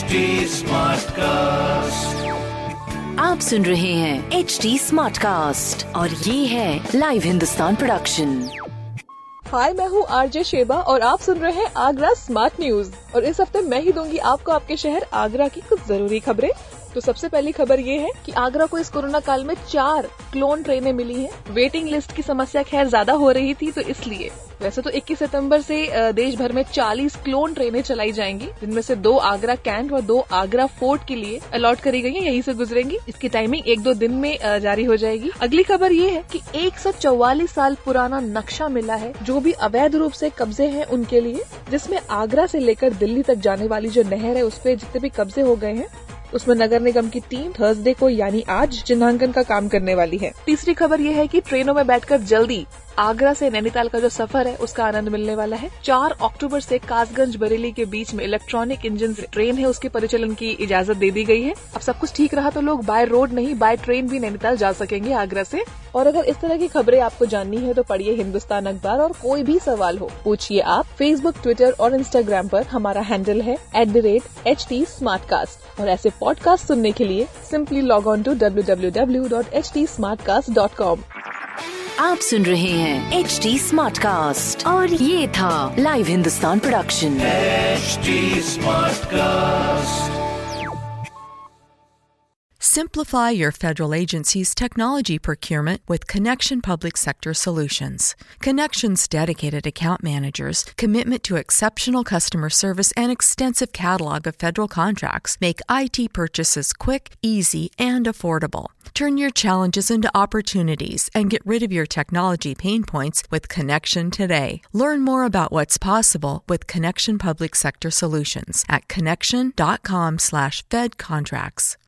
HD cast आप सुन रहे हैं एच डी स्मार्ट कास्ट और ये है लाइव हिंदुस्तान प्रोडक्शन हाय मैं हूँ आरजे शेबा और आप सुन रहे हैं आगरा स्मार्ट न्यूज़ और इस हफ़्ते मैं ही दूँगी आपको आपके शहर आगरा की कुछ ज़रूरी खबरें। तो सबसे पहली खबर ये है कि आगरा को इस कोरोना काल में चार क्लोन ट्रेनें मिली हैं। वेटिंग लिस्ट की समस्या खैर ज़्यादा हो रही थी तो इसलिए। वैसे तो 21 सितंबर से देश भर में 40 क्लोन ट्रेनें चलाई जाएँगी। जिनमें से दो आगरा कैंट और दो आगरा फोर्ट के लिए अलॉट करी गई हैं, यहीं से गुजरेंगी। इसकी टाइमिंग एक दो दिन में जारी हो जाएगी। अगली खबर ये है कि 144 साल पुराना नक्शा मिला है, जो भी अवैध रूप से कब्जे हैं उनके लिए, जिसमें आगरा से लेकर दिल्ली तक जाने वाली जो नहर है, उस पर जितने भी कब्जे हो गए हैं, उसमें नगर निगम की टीम थर्सडे को यानी आज चिन्हांकन का काम करने वाली है। तीसरी खबर यह है कि ट्रेनों में बैठकर जल्दी आगरा से नैनीताल का जो सफ़र है, उसका आनंद मिलने वाला है। चार अक्टूबर से कासगंज बरेली के बीच में इलेक्ट्रॉनिक इंजन ट्रेन है, उसके परिचालन की इजाज़त दे दी गई है। अब सब कुछ ठीक रहा तो लोग बाय रोड नहीं बाय ट्रेन भी नैनीताल जा सकेंगे आगरा से। और अगर इस तरह की खबरें आपको जाननी है तो पढ़िए हिंदुस्तान अखबार और कोई भी सवाल हो, पूछिए आप फेसबुक ट्विटर और इंस्टाग्राम पर। हमारा हैंडल है एट और ऐसे पॉडकास्ट सुनने के लिए simply log on to W W W dot H T smart cast dot com आप सुन रहे हैं एच डी स्मार्ट कास्ट और ये था live Hindustan production HD Smartcast. Simplify your federal agency's technology procurement with Connection Public Sector Solutions. Connection's dedicated account managers, commitment to exceptional customer service, and extensive catalog of federal contracts make IT purchases quick, easy, and affordable. Turn your challenges into opportunities and get rid of your technology pain points with Connection today. Learn more about what's possible with Connection Public Sector Solutions at connection.com/fed contracts.